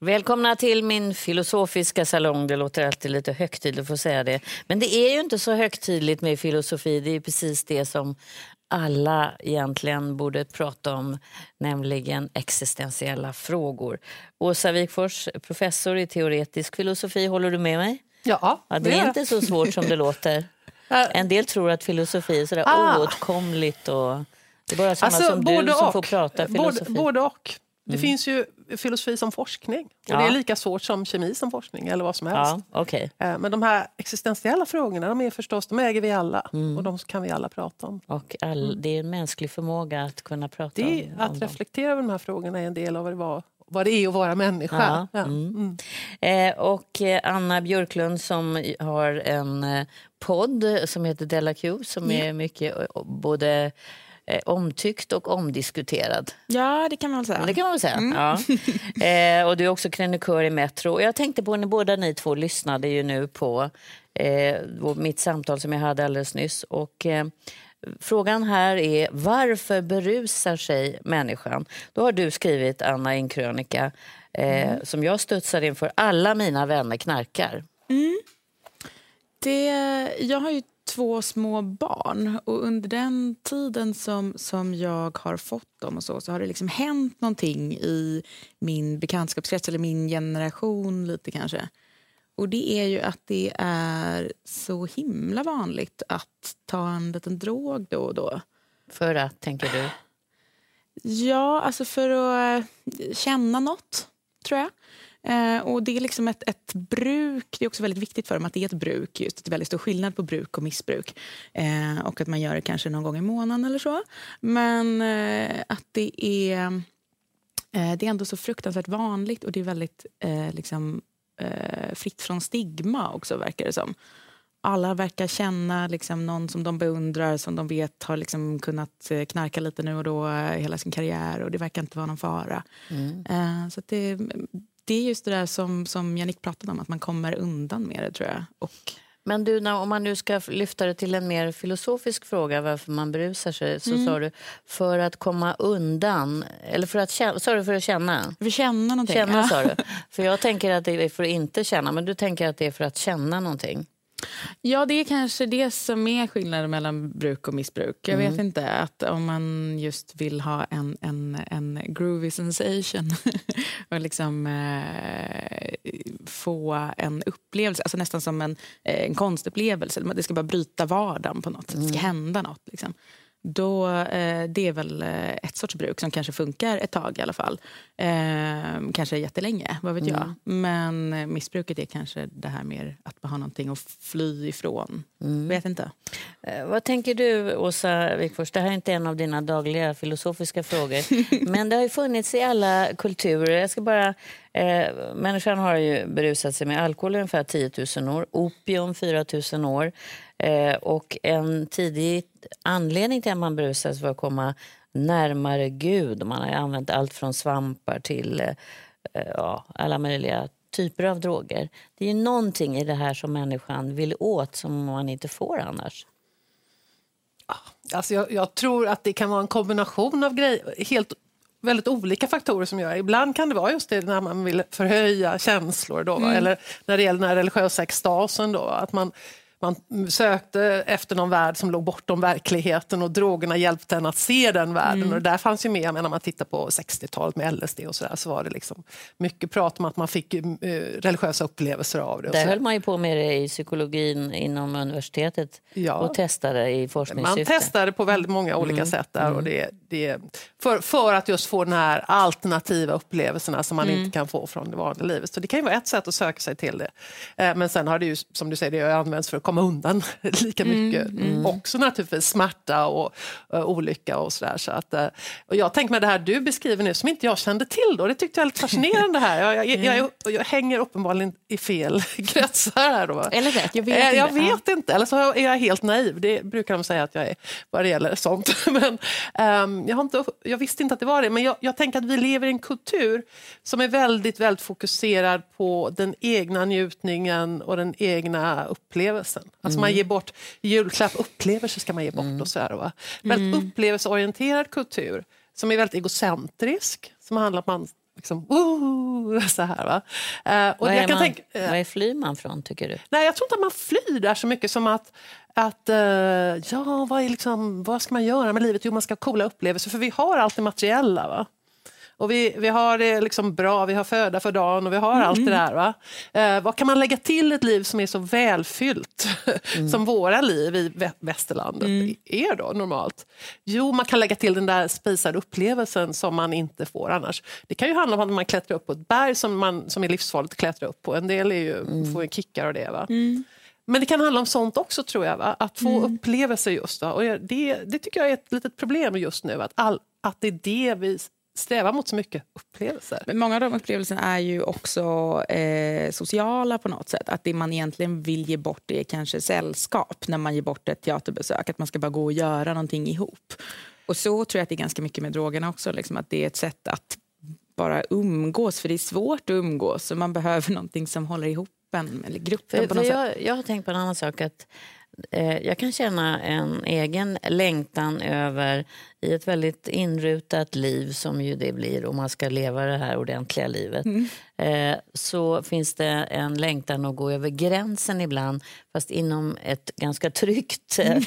Välkomna till min filosofiska salong. Det låter alltid lite högtidligt att få säga det. Men det är ju inte så högtidligt med filosofi. Det är precis det som alla egentligen borde prata om, nämligen existentiella frågor. Åsa Wikfors, professor i teoretisk filosofi, håller du med mig? Ja, Ja, det är inte så svårt som det låter. En del tror att filosofi är sådär Ah. oåtkomligt och det är bara sådana Alltså, som du som och. får prata filosofi. Både, både och. Det finns ju filosofi som forskning. Och Ja. Det är lika svårt som kemi som forskning eller vad som helst. Ja, okej. Eh, Men de här existentiella frågorna, de är förstås, de äger vi alla. Mm. Och de kan vi alla prata om. Och all, det är en mänsklig förmåga att kunna prata Det, om, om att dem. reflektera över de här frågorna är en del av vad det, var, vad det är att vara människa. Ja, Ja. mm. Eh, och eh, Anna Björklund som har en eh, podd som heter Della Q som är mycket både eh, omtyckt och omdiskuterad. Ja, det kan man väl säga. Det kan man säga. Ja. Eh, och du är också krönikör i Metro. Och jag tänkte på när båda ni två lyssnade ju nu på eh, mitt samtal som jag hade alldeles nyss. Och, eh, frågan här är varför berusar sig människan? Då har du skrivit, Anna, i en krönika eh, som jag studsar inför. Alla mina vänner knarkar. Det, jag har ju två små barn och under den tiden som, som jag har fått dem och så, så har det liksom hänt någonting i min bekantskapskrets eller min generation lite kanske. Och det är ju att det är så himla vanligt att ta en liten drog då och då. För att, tänker du? Ja, alltså för att eh, känna något, tror jag. Eh, och det är liksom ett, ett bruk, det är också väldigt viktigt för dem att det är ett bruk. Just att det är väldigt stor skillnad på bruk och missbruk. Eh, och att man gör det kanske någon gång i månaden eller så. Men eh, att det är, eh, det är ändå så fruktansvärt vanligt och det är väldigt eh, liksom, eh, fritt från stigma också verkar det som. Alla verkar känna liksom, någon som de beundrar, som de vet har liksom, kunnat knarka lite nu och då hela sin karriär och det verkar inte vara någon fara. Eh, så det, det är just det där som, som Jannik pratade om, att man kommer undan med det tror jag. Och, Men du, när, om man nu ska lyfta det till en mer filosofisk fråga varför man berusar sig så sa du för att komma undan, eller för att känna, sa du för att känna? för känna någonting. Känna Ja. sa du. För jag tänker att det är för att inte känna, men du tänker att det är för att känna någonting. Ja, det är kanske det som är skillnaden mellan bruk och missbruk. Jag vet Mm. inte, att om man just vill ha en, en, en groovy sensation och liksom eh, få en upplevelse, alltså nästan som en, eh, en konstupplevelse. Det ska bara bryta vardagen på något sätt, det ska hända något. Liksom. Då, eh, det är väl eh, ett sorts bruk som kanske funkar ett tag i alla fall. Eh, kanske jättelänge, vad vet jag. Men missbruket är kanske det här mer att man har någonting att fly ifrån. Vet inte. Eh, vad tänker du, Åsa Wikfors? Det här är inte en av dina dagliga filosofiska frågor. men det har ju funnits i alla kulturer. Jag ska bara, eh, människan har ju berusat sig med alkohol i ungefär 10 000 år, opium 4 000 år. Eh, och en tidig anledning till att man berusas var att komma närmare Gud. Man har använt allt från svampar till eh, eh, ja, alla möjliga typer av droger. Det är ju någonting i det här som människan vill åt som man inte får annars. Alltså jag, jag tror att det kan vara en kombination av grejer, helt väldigt olika faktorer som gör Ibland kan det vara just det när man vill förhöja känslor då, va? eller när det gäller den religiösa extasen då, att man man sökte efter någon värld som låg bortom verkligheten och drogerna hjälpte en att se den världen. Och det där fanns ju med, när man tittar på 60-talet med LSD och så där, så var det liksom mycket prat om att man fick eh, religiösa upplevelser av det. Där höll man ju på med det i psykologin inom universitetet Ja. och testade i Man forskningssyfte. testade på väldigt många olika sätt där. Och det, det, för, för att just få de här alternativa upplevelserna som man inte kan få från det vanliga livet. Så det kan ju vara ett sätt att söka sig till det. Eh, Men sen har det ju, som du säger, det har använts för att komma undan lika mycket. Också naturligtvis smärta och uh, olycka och sådär. Så att, uh, och jag tänker med det här du beskriver nu som inte jag kände till då, det tyckte jag var lite fascinerande här. Jag, jag, jag, jag, jag hänger uppenbarligen i fel kretsar här då. Eller rätt, jag vet Eh, inte. Jag vet inte, eller så är jag helt naiv. Det brukar de säga att jag är vad det gäller sånt. Men, ehm, jag, har inte, jag visste inte att det var det, men jag, jag tänker att vi lever i en kultur som är väldigt, väldigt fokuserad på den egna njutningen och den egna upplevelsen. Alltså man ger bort julklapp, upplevelser ska man ge bort och sådär. Va? Väldigt upplevelseorienterad kultur som är väldigt egocentrisk, som handlar om att man liksom, "Woho!" så här. Va? Eh, och Vad jag är, kan man, tänka, eh, vad är flyr man från, tycker du? Nej, jag tror inte att man flyr där så mycket som att, att eh, ja, vad, är liksom, vad ska man göra med livet? Jo, man ska ha coola upplevelser, för vi har allt det materiella. Va? Och vi, vi har det liksom bra, vi har föda för dagen och vi har allt det där. Va? Eh, vad kan man lägga till ett liv som är så välfyllt som våra liv i vä- västerlandet är då normalt? Jo, man kan lägga till den där spisade upplevelsen som man inte får annars. Det kan ju handla om att man klättrar upp på ett berg som, man, som är livsfarligt att klättra upp på. En del är ju, får ju kickar och det. Va? Men det kan handla om sånt också tror jag, va? att få upplevelser just. Va? Och det, det tycker jag är ett litet problem just nu, att, all, att det är det vi strävar mot så mycket upplevelser. Men många av de upplevelserna är ju också eh, sociala på något sätt. Att det man egentligen vill ge bort är kanske sällskap när man ger bort ett teaterbesök. Att man ska bara gå och göra någonting ihop. Och så tror jag att det är ganska mycket med drogerna också. Liksom att det är ett sätt att bara umgås, för det är svårt att umgås. Och man behöver någonting som håller ihop en, eller gruppen För, på för något sätt. jag, jag har tänkt på en annan sak. att eh, Jag kan känna en egen längtan över, i ett väldigt inrutat liv som ju det blir om man ska leva det här ordentliga livet, eh, så finns det en längtan att gå över gränsen ibland, fast inom ett ganska tryggt, eh,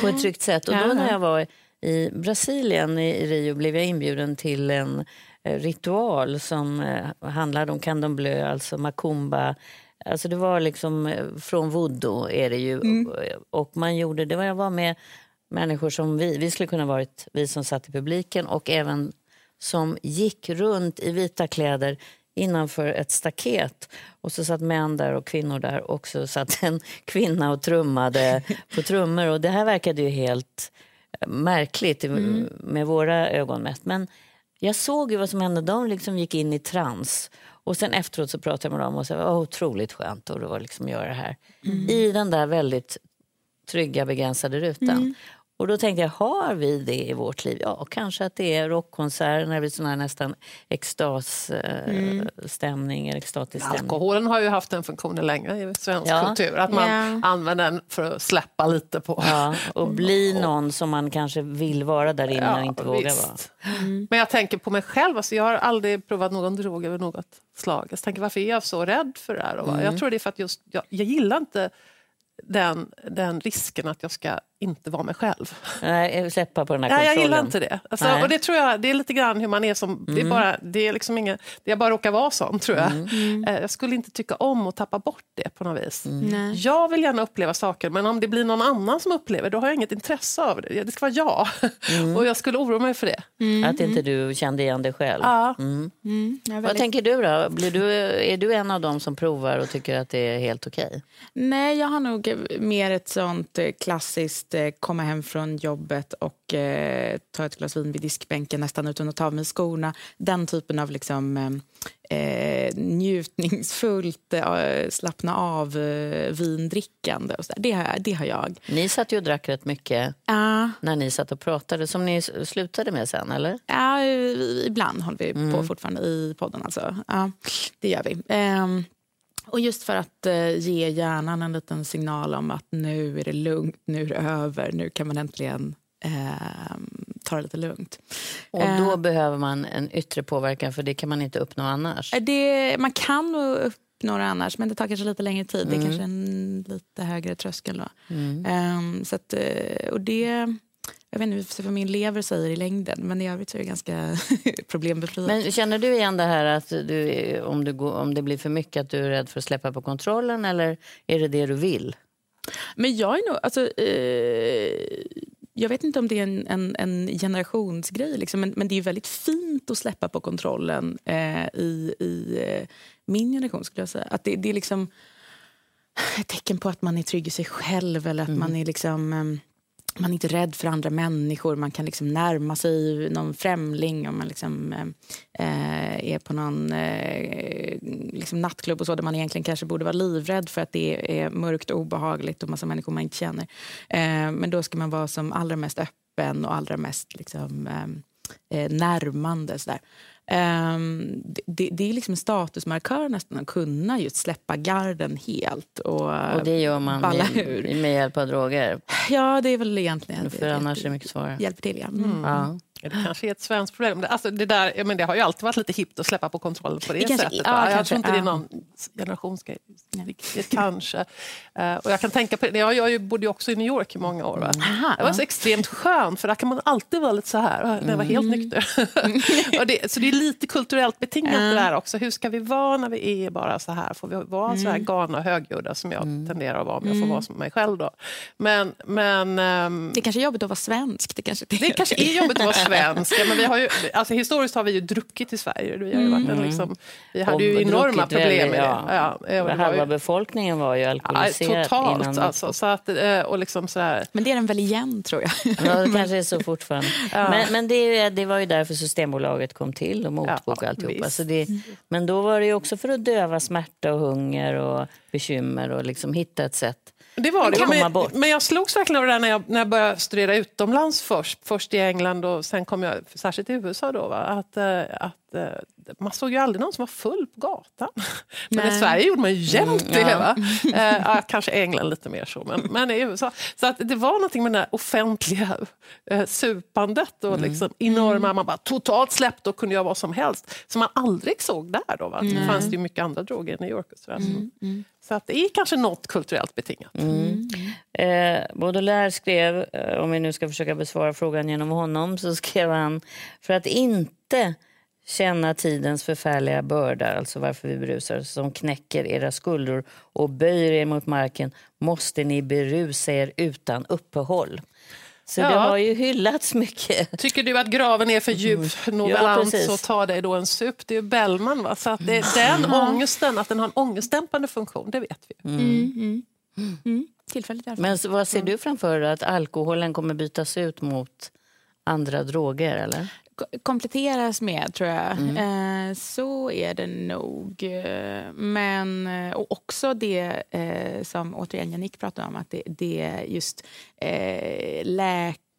på ett tryggt sätt. Och då när jag var i Brasilien, i Rio, blev jag inbjuden till en eh, ritual som eh, handlade om candomblé, alltså macumba. Alltså det var liksom eh, från voodoo är det ju. Och man gjorde, det var jag var med människor som vi, vi skulle kunna varit vi som satt i publiken och även som gick runt i vita kläder innanför ett staket. Och så satt män där och kvinnor där och så satt en kvinna och trummade på trummor. Och det här verkade ju helt eh, märkligt i- med våra ögon mätt. Men jag såg ju vad som hände. De liksom gick in i trans. Och sen efteråt så pratade jag med dem och sa var otroligt skönt att det var liksom göra det här. I den där väldigt trygga begränsade rutan. Och då tänkte jag, har vi det i vårt liv? Ja, kanske att det är rockkonserter när det blir sån här nästan extasstämning, eh, eller extatisk stämning. Alkoholen har ju haft den funktionen länge i svensk Ja. kultur. Att man Ja. använder den för att släppa lite på... Ja, och bli någon som man kanske vill vara där inne och inte vågar vara. Men jag tänker på mig själv, alltså jag har aldrig provat någon drog över något slag. Jag tänker, varför är jag så rädd för det här? Och Mm. Jag tror det är för att just, jag, jag gillar inte den, den risken att jag ska inte vara mig själv. Nej, släppa på den här Nej, jag kontrollen. gillar inte det. Alltså, och det tror jag, det är lite grann hur man är som... Det är bara, det är liksom inget, det jag bara råkar vara sån, tror jag. Eh, Jag skulle inte tycka om att tappa bort det på något vis. Nej. Jag vill gärna uppleva saker, men om det blir någon annan som upplever då har jag inget intresse av det. Det ska vara jag. och jag skulle oroa mig för det. Att inte du kände igen dig själv. Ja. Mm, är Vad väldigt- tänker du då? Blir du? Är du en av dem som provar och tycker att det är helt okej? Nej, jag har nog mer ett sånt eh, klassiskt eh, komma hem från jobbet och eh, ta ett glas vin vid diskbänken nästan utan att ta av mig skorna. Den typen av liksom, eh, eh, njutningsfullt eh, slappna av eh. Det, har, det har jag. Ni satt ju och drack rätt mycket Ja, när ni satt och pratade, som ni slutade med sen, eller? ja, i- ibland håller vi på fortfarande i podden. Alltså. Ja, det gör vi. Ehm, och just för att eh, ge hjärnan en liten signal om att nu är det lugnt, nu är det över, nu kan man äntligen ehm, ta det lite lugnt. Och Eh. då behöver man en yttre påverkan, för det kan man inte uppnå annars. Eh, Det, man kan uppnå det annars, men det tar kanske lite längre tid. Det är kanske en lite högre tröskel. Då. Ehm, så att, eh, och det, jag vet inte vad min lever säger i längden, men i övrigt så är det ganska. Men känner du igen det här att du, om, du går, om det blir för mycket, att du är rädd för att släppa på kontrollen, eller är det det du vill? Men jag är nog... Alltså, eh, jag vet inte om det är en, en, en generationsgrej, liksom, men, men det är väldigt fint att släppa på kontrollen eh, i, i eh, min generation. skulle jag säga. Att det, det är liksom... ett tecken på att man är trygg i sig själv eller att man är liksom ehm, man är inte rädd för andra människor. Man kan liksom närma sig någon främling om man liksom, eh, eh, är på någon eh, liksom nattklubb och så där man egentligen kanske borde vara livrädd för att det är mörkt och obehagligt och massa människor man inte känner. Eh, men då ska man vara som allra mest öppen och allra mest liksom, eh, eh närmande. Så där. Um, det, det, är liksom en statusmarkör nästan att kunna just släppa garden helt. Och, och det gör man med, med hjälp av droger? Ja, det är väl egentligen... För annars är det mycket svårare. Hjälper till, ja. Mm. ja. Det kanske är ett svenskt problem. Alltså det, där, men det har ju alltid varit lite hippt att släppa på kontroll på det, det kanske, sättet. Ja, jag kanske, tror inte ja. det är någon generationsgrej. kanske. Uh, och jag kan tänka på det. Jag, jag bodde ju också i New York i många år. Va? Aha, det var så extremt skönt för där kan man alltid vara lite så här. När jag var helt Mm. nykter. det, så det är lite kulturellt betingat det där också. Hur ska vi vara när vi är bara så här? Får vi vara så här Mm. galna och högljudda som jag tenderar att vara om jag får vara som mig själv då? Men, men ehm, Det kanske är jobbigt att vara svensk. Det kanske, det kanske är jobbigt att vara svensk. Ja, men vi har ju, alltså, historiskt har vi ju druckit i Sverige. Vi, har ju varit en, liksom, vi hade ju enorma druckit problem med det. ja. Ja, det var Halva ju, befolkningen var ju ja, alkoholiserad totalt innan. alltså. Så att, eh, och liksom så här, Men det är den väl igen, tror jag. Ja, det kanske är så fortfarande. Men, men det, det var ju därför Systembolaget kom till och motbok och Ja, alltihopa. visst. Så det, men då var det ju också för att döva smärta och hunger och bekymmer och liksom hitta ett sätt. Det var det. Men, men jag slogs verkligen av det där när jag, när jag började studera utomlands först. Först i England och sen kom jag särskilt i USA. Då, va? Att, eh, att, eh, man såg ju aldrig någon som var full på gatan. Men i Nej. Sverige gjorde man ju jämt Mm, det. ja. Va? Eh, kanske England lite mer så, men, men i USA. Så att det var någonting med det offentliga eh, supandet och Mm. liksom enorma, man bara totalt släppte och kunde göra vad som helst. Som man aldrig såg där då. Va? Det fanns ju mycket andra droger i New York. Och sådär. Mm, så att det är kanske något kulturellt betingat. Mm. Eh, Baudelaire skrev, eh, om vi nu ska försöka besvara frågan genom honom, så skrev han för att inte känna tidens förfärliga börda, alltså varför vi berusar som knäcker era skuldror och böjer er mot marken, måste ni berusa er utan uppehåll. Så det Ja. har ju hyllats mycket. Tycker du att graven är för djup, novellant, precis. så ta dig då en sup. Det är ju Bellman. Va? Så att det, den ångesten, att den har en ångestdämpande funktion, det vet vi. Mm. Tillfälligt i alla fall. Men så vad ser du framför dig? Att alkoholen kommer bytas ut mot andra droger? eller? Ko- kompletteras med, tror jag. Eh, så är det nog. Men eh, och också det eh, som återigen Janik pratade om, att det, det är just eh,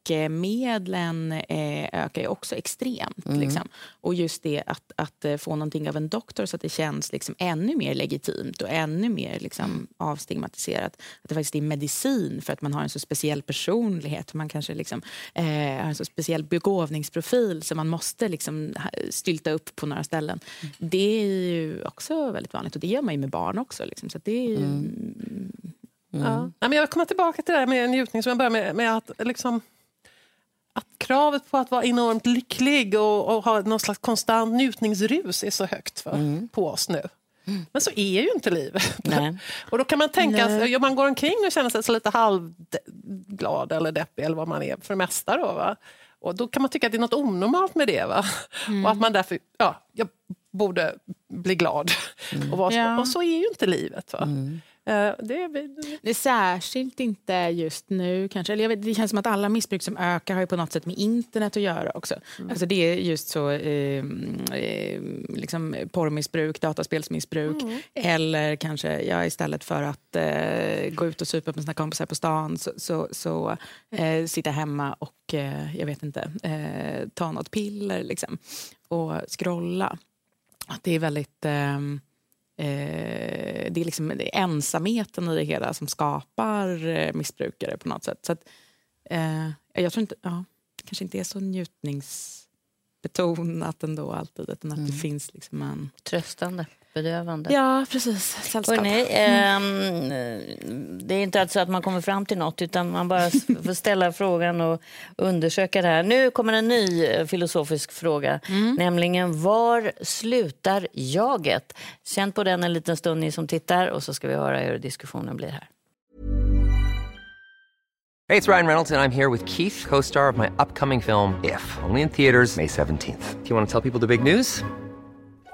läkemedlen eh, ökar ju också extremt. Liksom. Och just det att, att eh, få någonting av en doktor så att det känns liksom ännu mer legitimt och ännu mer liksom, avstigmatiserat. Att det faktiskt är medicin för att man har en så speciell personlighet. Man kanske liksom, eh, har en så speciell begåvningsprofil så man måste liksom, stylta upp på några ställen. Det är ju också väldigt vanligt och det gör man ju med barn också. Liksom. Så att det är ju, Ja. Nej, men jag kommer tillbaka till det där med njutning som jag började med, med att liksom att kravet på att vara enormt lycklig och, och ha någon slags konstant njutningsrus är så högt för, på oss nu. Men så är ju inte livet. Nej. Och då kan man tänka att ja, man går omkring och känner sig så lite halvglad eller deppig eller vad man är för det mesta. Då, va? Och då kan man tycka att det är något onormalt med det. Va? Och att man därför, ja, jag borde bli glad. Och, vara så, Ja. och så är ju inte livet. Va? Eh, det, Det är särskilt inte just nu kanske. Eller jag vet, det känns som att alla missbruk som ökar har ju på något sätt med internet att göra också. Alltså det är just så eh, liksom porrmissbruk, dataspelsmissbruk eller kanske ja, istället för att eh, gå ut och supa med sina kompisar på stan så, så, så eh, sitta hemma och eh, jag vet inte, eh, ta något piller liksom, och scrolla. Att det är väldigt... Eh, det är liksom det är ensamheten i det hela som skapar eh, missbrukare på något sätt. Så att, eh, jag tror inte, ja, det kanske inte är så njutningsbetonat ändå alltid, utan att det finns liksom en... Tröstande, bedövande. Ja, precis. Sällskap. Hörrni, ehm, det är inte alltså att man kommer fram till något utan man bara får ställa frågan och undersöka det här. Nu kommer en ny eh, filosofisk fråga, nämligen var slutar jaget? Känn på den en liten stund ni som tittar och så ska vi höra hur diskussionen blir här. Hey, it's Ryan Reynolds, and I'm here with Keith, co star of my upcoming film, If, only in theaters, May 17th. Do you want to tell people the big news?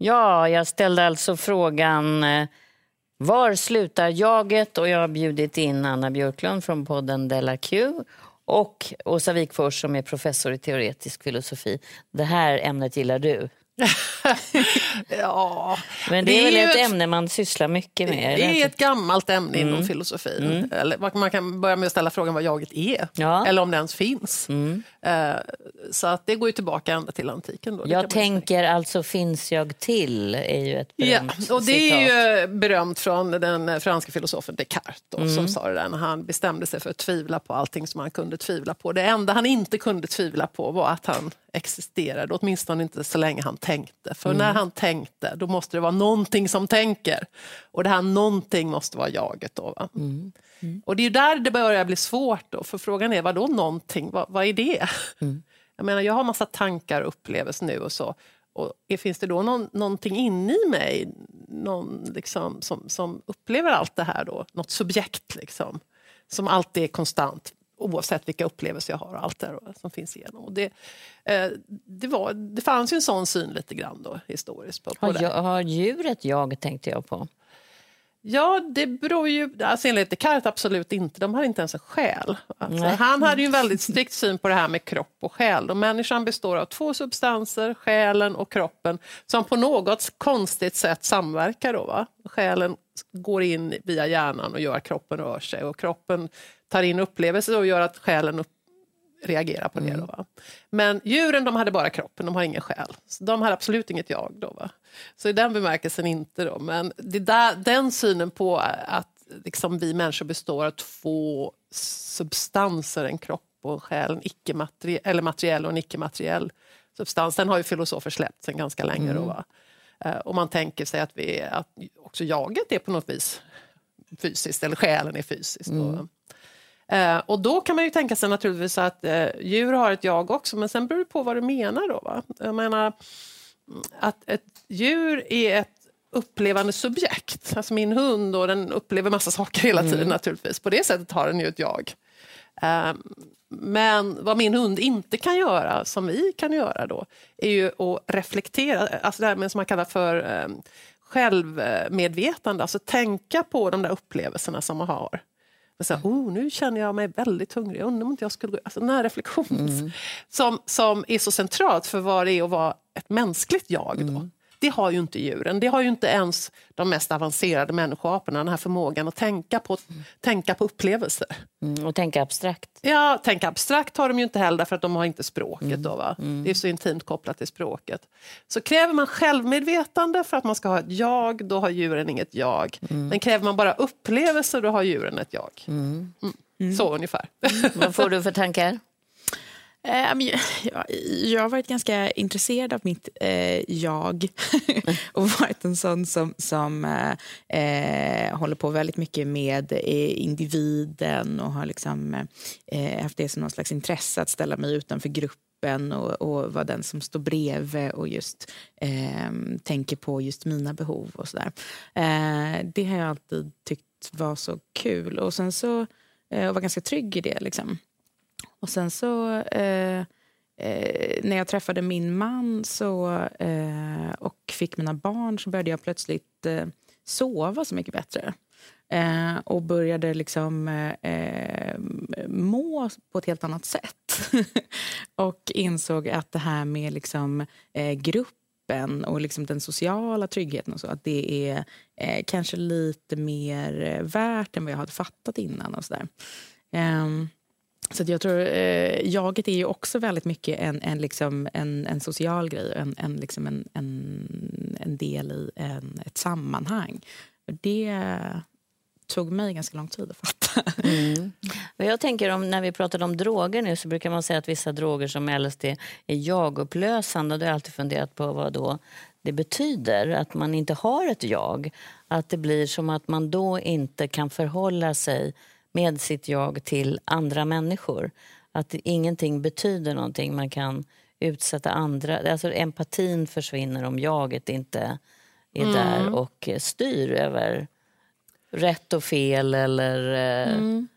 Ja, jag ställde alltså frågan eh, var slutar jaget? Och jag har bjudit in Anna Björklund från podden Della Q och Åsa Wikfors som är professor i teoretisk filosofi. Det här ämnet gillar du? ja, Men det, är väl ju ett ämne man sysslar mycket med? Det är ett gammalt ämne inom filosofin. Eller, man- kan börja med att ställa frågan vad jaget är, Ja. eller om det ens finns. Eh, så att det går ju tillbaka ända till antiken. Då. Det Jag tänker alltså finns jag till är ju ett Ja, berömt och det är citat. ju berömt från den franska filosofen Descartes då, Mm. som sa det där när han bestämde sig för att tvivla på allting som han kunde tvivla på. Det enda han inte kunde tvivla på var att han existerade, åtminstone inte så länge han tänkte. För Mm. när han tänkte, då måste det vara någonting som tänker. Och det här någonting måste vara jaget. Då, va? Mm. Och det är där det börjar bli svårt. Då, för frågan är, vad då någonting? Vad, vad är det? Mm. Jag menar, jag har massa tankar och upplevelser nu och så. Och finns det då någon, någonting inne i mig någon liksom, som, som upplever allt det här då? Något subjekt liksom, som alltid är konstant oavsett vilka upplevelser jag har och allt det som finns igenom. Och det, eh, det, var, det fanns ju en sån syn lite grann då historiskt. På, på Har, jag, har djuret jag tänkte jag på? Ja, det beror ju... Alltså enligt Descartes absolut inte. De hade inte ens en själ. Alltså, han hade ju en väldigt strikt syn på det här med kropp och själ. Och människan består av två substanser, själen och kroppen, som på något konstigt sätt samverkar. Då, va? Själen går in via hjärnan och gör att kroppen rör sig. Och kroppen tar in upplevelser och gör att själen upp, reagerar på det. Då, va? Men djuren de hade bara kroppen, de har ingen själ. Så de hade absolut inget jag. Då, va? Så i den bemärkelsen inte. Då. Men det där, den synen på att liksom, vi människor består av två substanser, en kropp och en själ, en icke-materiell, eller materiell och en icke-materiell substans, den har ju filosofer släppt sedan ganska länge. Då, va? Eh, Och man tänker sig att, vi, att också jaget är på något vis fysiskt, eller själen är fysisk. Då. Eh, och då kan man ju tänka sig naturligtvis att eh, djur har ett jag också, men sen beror det på vad du menar. Då, va? Jag menar mm, att ett djur är ett upplevande subjekt. Alltså min hund, och den upplever massa saker hela tiden naturligtvis. På det sättet har den ju ett jag. Eh, men vad min hund inte kan göra, som vi kan göra då, är ju att reflektera, alltså det här med som man kallar för eh, självmedvetande, alltså tänka på de där upplevelserna som man har. Och så här, oh, nu känner jag mig väldigt hungrig, undrar om inte jag skulle gå... Alltså den här reflektionen som, som är så centralt för vad det är att vara ett mänskligt jag. Då. Det har ju inte djuren. Det har ju inte ens de mest avancerade människoaporna, den här förmågan att tänka på, tänka på upplevelser. Mm, och tänka abstrakt. Ja, tänka abstrakt har de ju inte heller för att de har inte språket. Då, va? Det är så intimt kopplat till språket. Så kräver man självmedvetande för att man ska ha ett jag, då har djuren inget jag. Men kräver man bara upplevelser, då har djuren ett jag. Mm. Så ungefär. Vad får du för tankar? Eh, men jag, jag, har varit ganska intresserad av mitt eh, jag och varit en sån som, som eh, eh, håller på väldigt mycket med eh, individen och har liksom, eh, haft det som någon slags intresse att ställa mig utanför gruppen och, och vara den som står bredvid och just eh, tänker på just mina behov och sådär. Eh, det har jag alltid tyckt var så kul och sen så eh, och var ganska trygg i det liksom. Och sen så eh, eh, när jag träffade min man så, eh, och fick mina barn så började jag plötsligt eh, sova så mycket bättre. Eh, och började liksom eh, eh må på ett helt annat sätt. och insåg att det här med liksom, eh, grupp gruppen och liksom den sociala tryggheten och så, att det är eh, kanske lite mer eh, värt än vad jag hade fattat innan. och så där. Um, ehm, så jag tror eh, jaget är ju också väldigt mycket en, en, liksom, en, en social grej, en, en, liksom en, en, en del i en, ett sammanhang. Det tog mig ganska lång tid att fatta. Mm. Jag tänker om, när vi pratade om droger nu så brukar man säga att vissa droger som LSD är jagupplösande. Och det har jag alltid funderat på vad då det betyder, att man inte har ett jag. Att det blir som att man då inte kan förhålla sig med sitt jag till andra människor. Att ingenting betyder någonting. Man kan utsätta andra... Alltså empatin försvinner om jaget inte är mm. där och styr över rätt och fel eller... Eh, mm.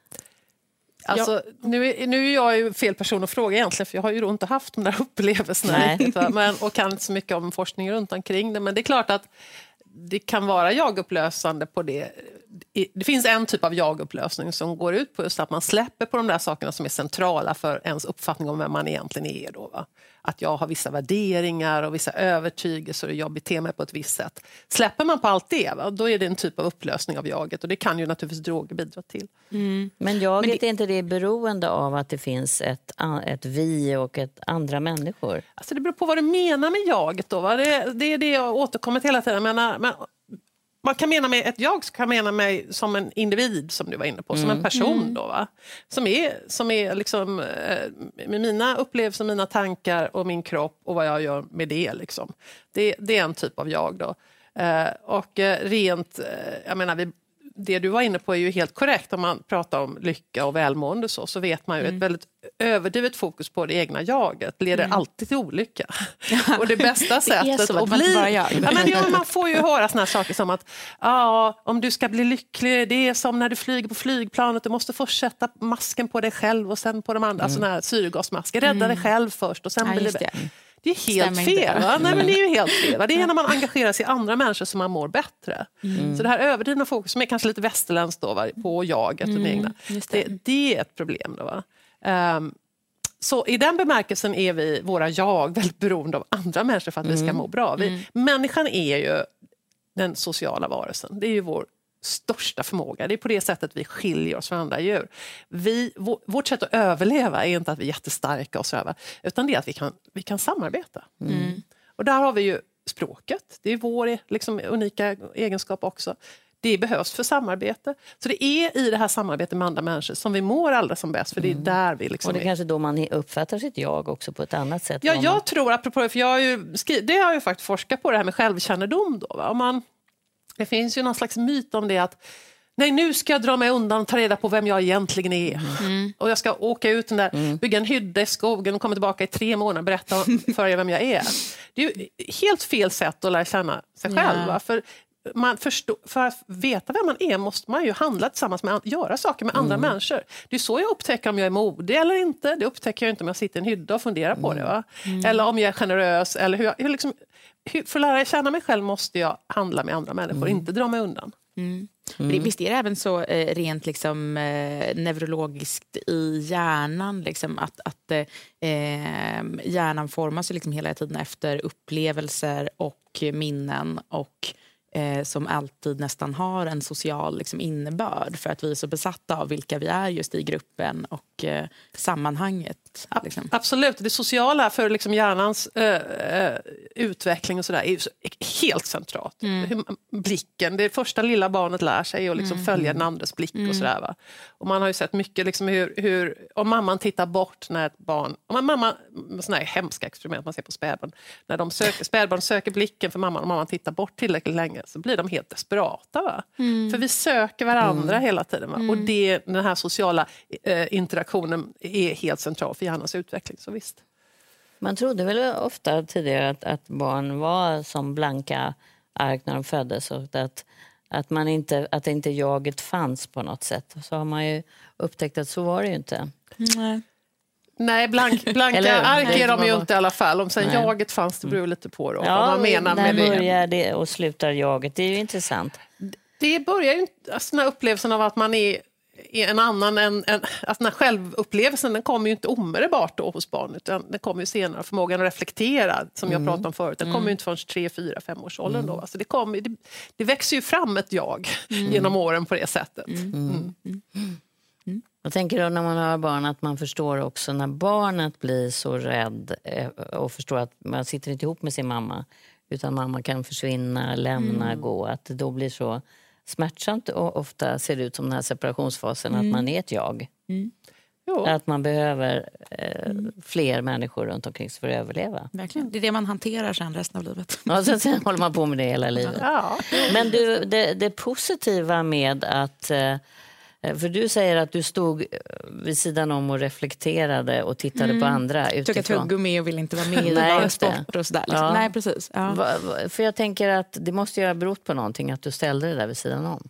Alltså, nu, är, nu är jag ju fel person att fråga egentligen för jag har ju inte haft de där upplevelserna riktigt, men, och kan inte så mycket om forskning runt omkring det. Men det är klart att det kan vara jagupplösande på det. Det finns en typ av jagupplösning som går ut på just att man släpper på de där sakerna som är centrala för ens uppfattning om vem man egentligen är. Då, va? Att jag har vissa värderingar och vissa övertygelser och jag beter mig på ett visst sätt. Släpper man på allt det, va? då är det en typ av upplösning av jaget och det kan ju naturligtvis droger bidra till. Mm. Men jaget, Men det... är inte det beroende av att det finns ett, ett vi och ett andra människor? Alltså det beror på vad du menar med jaget. Då, va? Det, det är det jag återkommer till hela tiden. Men, men man kan mena med ett jag kan mena mig som en individ som du var inne på, mm. som en mm. person mm. då va? Som är, som är liksom eh, med mina upplevelser, mina tankar och min kropp och vad jag gör med det liksom. Det, det är en typ av jag då. Eh, och eh, rent, jag menar vi det du var inne på är ju helt korrekt. Om man pratar om lycka och välmående så, så vet man ju mm. ett väldigt överdrivet fokus på det egna jaget leder mm. alltid till olycka. och det bästa det sättet att bli... Ja, men, ja, man får ju höra såna saker som att ja, om du ska bli lycklig, det är som när du flyger på flygplanet, du måste först sätta masken på dig själv och sen på de andra, mm. såna här syrgasmasker. Rädda mm. dig själv först och sen ja, blir det... Det är helt Stämmer fel. Va? Nej, men det är ju helt fel. Va? Det är när man engagerar sig i andra människor som man mår bättre. Mm. Så det här överdrivna fokus, som är kanske lite västerländskt då, va? på jaget mm. och det egna, det. Det, är ett problem. Då, va? Um, så i den bemärkelsen är vi, våra jag, väldigt beroende av andra människor för att mm. vi ska mm. må bra. Vi, mm. Människan är ju den sociala varelsen. Det är ju vår största förmåga. Det är på det sättet vi skiljer oss från andra djur. Vi, vårt sätt att överleva är inte att vi är jättestarka och så utan det är att vi kan, vi kan samarbeta. Mm. Och där har vi ju språket. Det är vår liksom, unika egenskap också. Det behövs för samarbete. Så det är i det här samarbetet med andra människor som vi mår allra som bäst. För det är mm. där vi liksom Och det är kanske då man uppfattar sitt jag också på ett annat sätt. Ja, jag man... tror, apropå för jag har ju det har jag faktiskt forskat på, det här med självkännedom. Då, va? Om man, det finns ju någon slags myt om det att Nej, nu ska jag dra mig undan och ta reda på vem jag egentligen är. Mm. Och jag ska åka ut den där, mm. bygga en hydda i skogen och komma tillbaka i tre månader och berätta för er vem jag är. Det är helt fel sätt att lära känna sig själv. Ja. För man förstå, för att veta vem man är måste man ju handla tillsammans med göra saker med andra mm. människor. Det är så jag upptäcker om jag är modig eller inte. Det upptäcker jag inte om jag sitter i en hydda och funderar på det. Va? Mm. Eller om jag är generös. Eller hur jag, hur liksom, för att lära känna mig själv måste jag handla med andra människor, mm. inte dra mig undan. Mm. Mm. Visst är det även så eh, rent liksom, eh, neurologiskt i hjärnan liksom, att, att eh, hjärnan formas liksom hela tiden efter upplevelser och minnen och eh, som alltid nästan har en social liksom, innebörd för att vi är så besatta av vilka vi är just i gruppen och eh, sammanhanget. Liksom. Absolut, det sociala för liksom, hjärnans äh, utveckling och sådär är helt centralt. Mm. Blicken, det första lilla barnet lär sig att liksom, mm. följa den andres blick. Mm. och sådär. Va? Och Man har ju sett mycket liksom, hur, hur, om mamman tittar bort när ett barn... Om mamma, såna här hemska experiment man ser på spädbarn. När de söker, spädbarn söker blicken för mamman och mamman tittar bort tillräckligt länge så blir de helt desperata. Va? Mm. För vi söker varandra mm. hela tiden. Va? Och mm. det, den här sociala eh, interaktionen är helt central för hjärnans utveckling. Så visst. Man trodde väl ofta tidigare att, att barn var som blanka ark när de föddes och att, att, man inte, att inte jaget fanns på något sätt. Så har man ju upptäckt att så var det ju inte. Nej. Nej, blank, blanka ark är de ju inte i alla fall. Om sen Nej. jaget fanns, det beror lite på då, ja, vad man menar med det. När börjar det och slutar jaget? Det är ju intressant. Det börjar ju, alltså den här upplevelsen av att man är en annan än, än att den här självupplevelsen den kommer ju inte omedelbart då hos barnet utan den kommer ju senare. Förmågan att reflektera som jag pratade om förut, den kommer ju inte förrän 3, 4, 5 års åldern då. Alltså det, kommer, det, det växer ju fram ett jag genom åren på det sättet. Mm. Jag tänker då när man har barn att man förstår också när barnet blir så rädd eh, och förstår att man sitter inte ihop med sin mamma utan mamma kan försvinna, lämna, gå. Att det då blir så smärtsamt och ofta ser det ut som den här separationsfasen att man är ett jag. Jo. Att man behöver eh, fler människor runt omkring sig för att överleva. Verkligen. Det är det man hanterar sen resten av livet. Ja, så sen håller man på med det hela livet. Ja. Men du, det, det positiva med att... eh, För du säger att du stod eh, vid sidan om och reflekterade och tittade på andra Tog ett utifrån. tuggummi och vill inte vara med i Nej, sport och sådär. Liksom. Ja. Nej, precis. Ja. Va, va, för jag tänker att det måste ju ha berott på någonting att du ställde det där vid sidan om.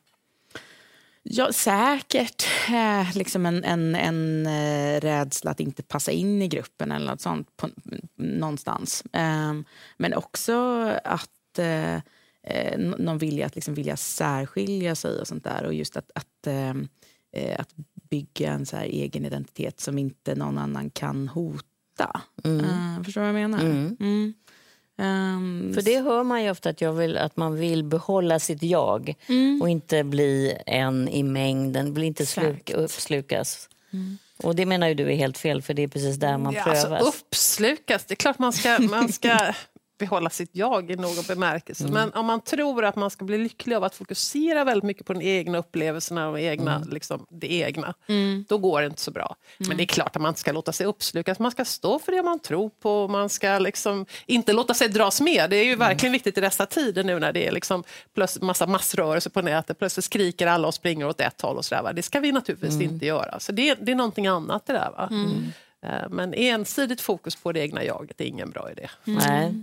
Ja, säkert. Eh, liksom en, en, en eh, rädsla att inte passa in i gruppen eller något sånt på, någonstans. Eh, men också att eh, eh, någon vilja att liksom vilja särskilja sig och sånt där. Och just att, att, eh, att bygga en så här egen identitet som inte någon annan kan hota. Eh, förstår du vad jag menar? Mm. Ehm, För det hör man ju ofta att, jag vill, att man vill behålla sitt jag och inte bli en i mängden, bli inte sluk, uppslukas. Och det menar ju du är helt fel för det är precis där man Ja, prövas. alltså, uppslukas, det är klart man ska, man ska behålla sitt jag i någon bemärkelse. Men om man tror att man ska bli lycklig av att fokusera väldigt mycket på den egna upplevelserna och egna, liksom, det egna, då går det inte så bra. Men det är klart att man inte ska låta sig uppslukas. Man ska stå för det man tror på. Man ska liksom inte låta sig dras med. Det är ju verkligen viktigt i dessa tider nu när det är liksom plötsligt massa massrörelser på nätet. Plötsligt skriker alla och springer åt ett håll. och så där? Det ska vi naturligtvis inte göra. Så det, det är någonting annat det där. Eh, Men ensidigt fokus på det egna jaget är ingen bra idé. Nej.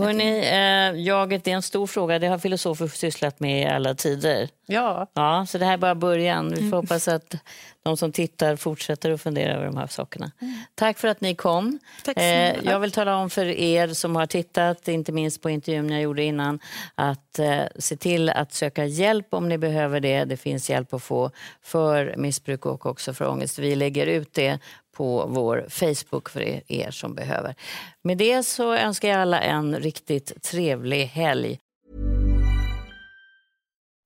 Hörrni, eh, jaget är en stor fråga. Det har filosofer sysslat med i alla tider. Ja, Ja, så det här är bara början. Vi får hoppas att de som tittar fortsätter att fundera över de här sakerna. Tack för att ni kom. Tack Eh, jag vill tala om för er som har tittat, inte minst på intervjun jag gjorde innan, att eh, se till att söka hjälp om ni behöver det. Det finns hjälp att få för missbruk och också för ångest. Vi lägger ut det på vår Facebook för er som behöver. Med det så önskar jag alla en riktigt trevlig helg.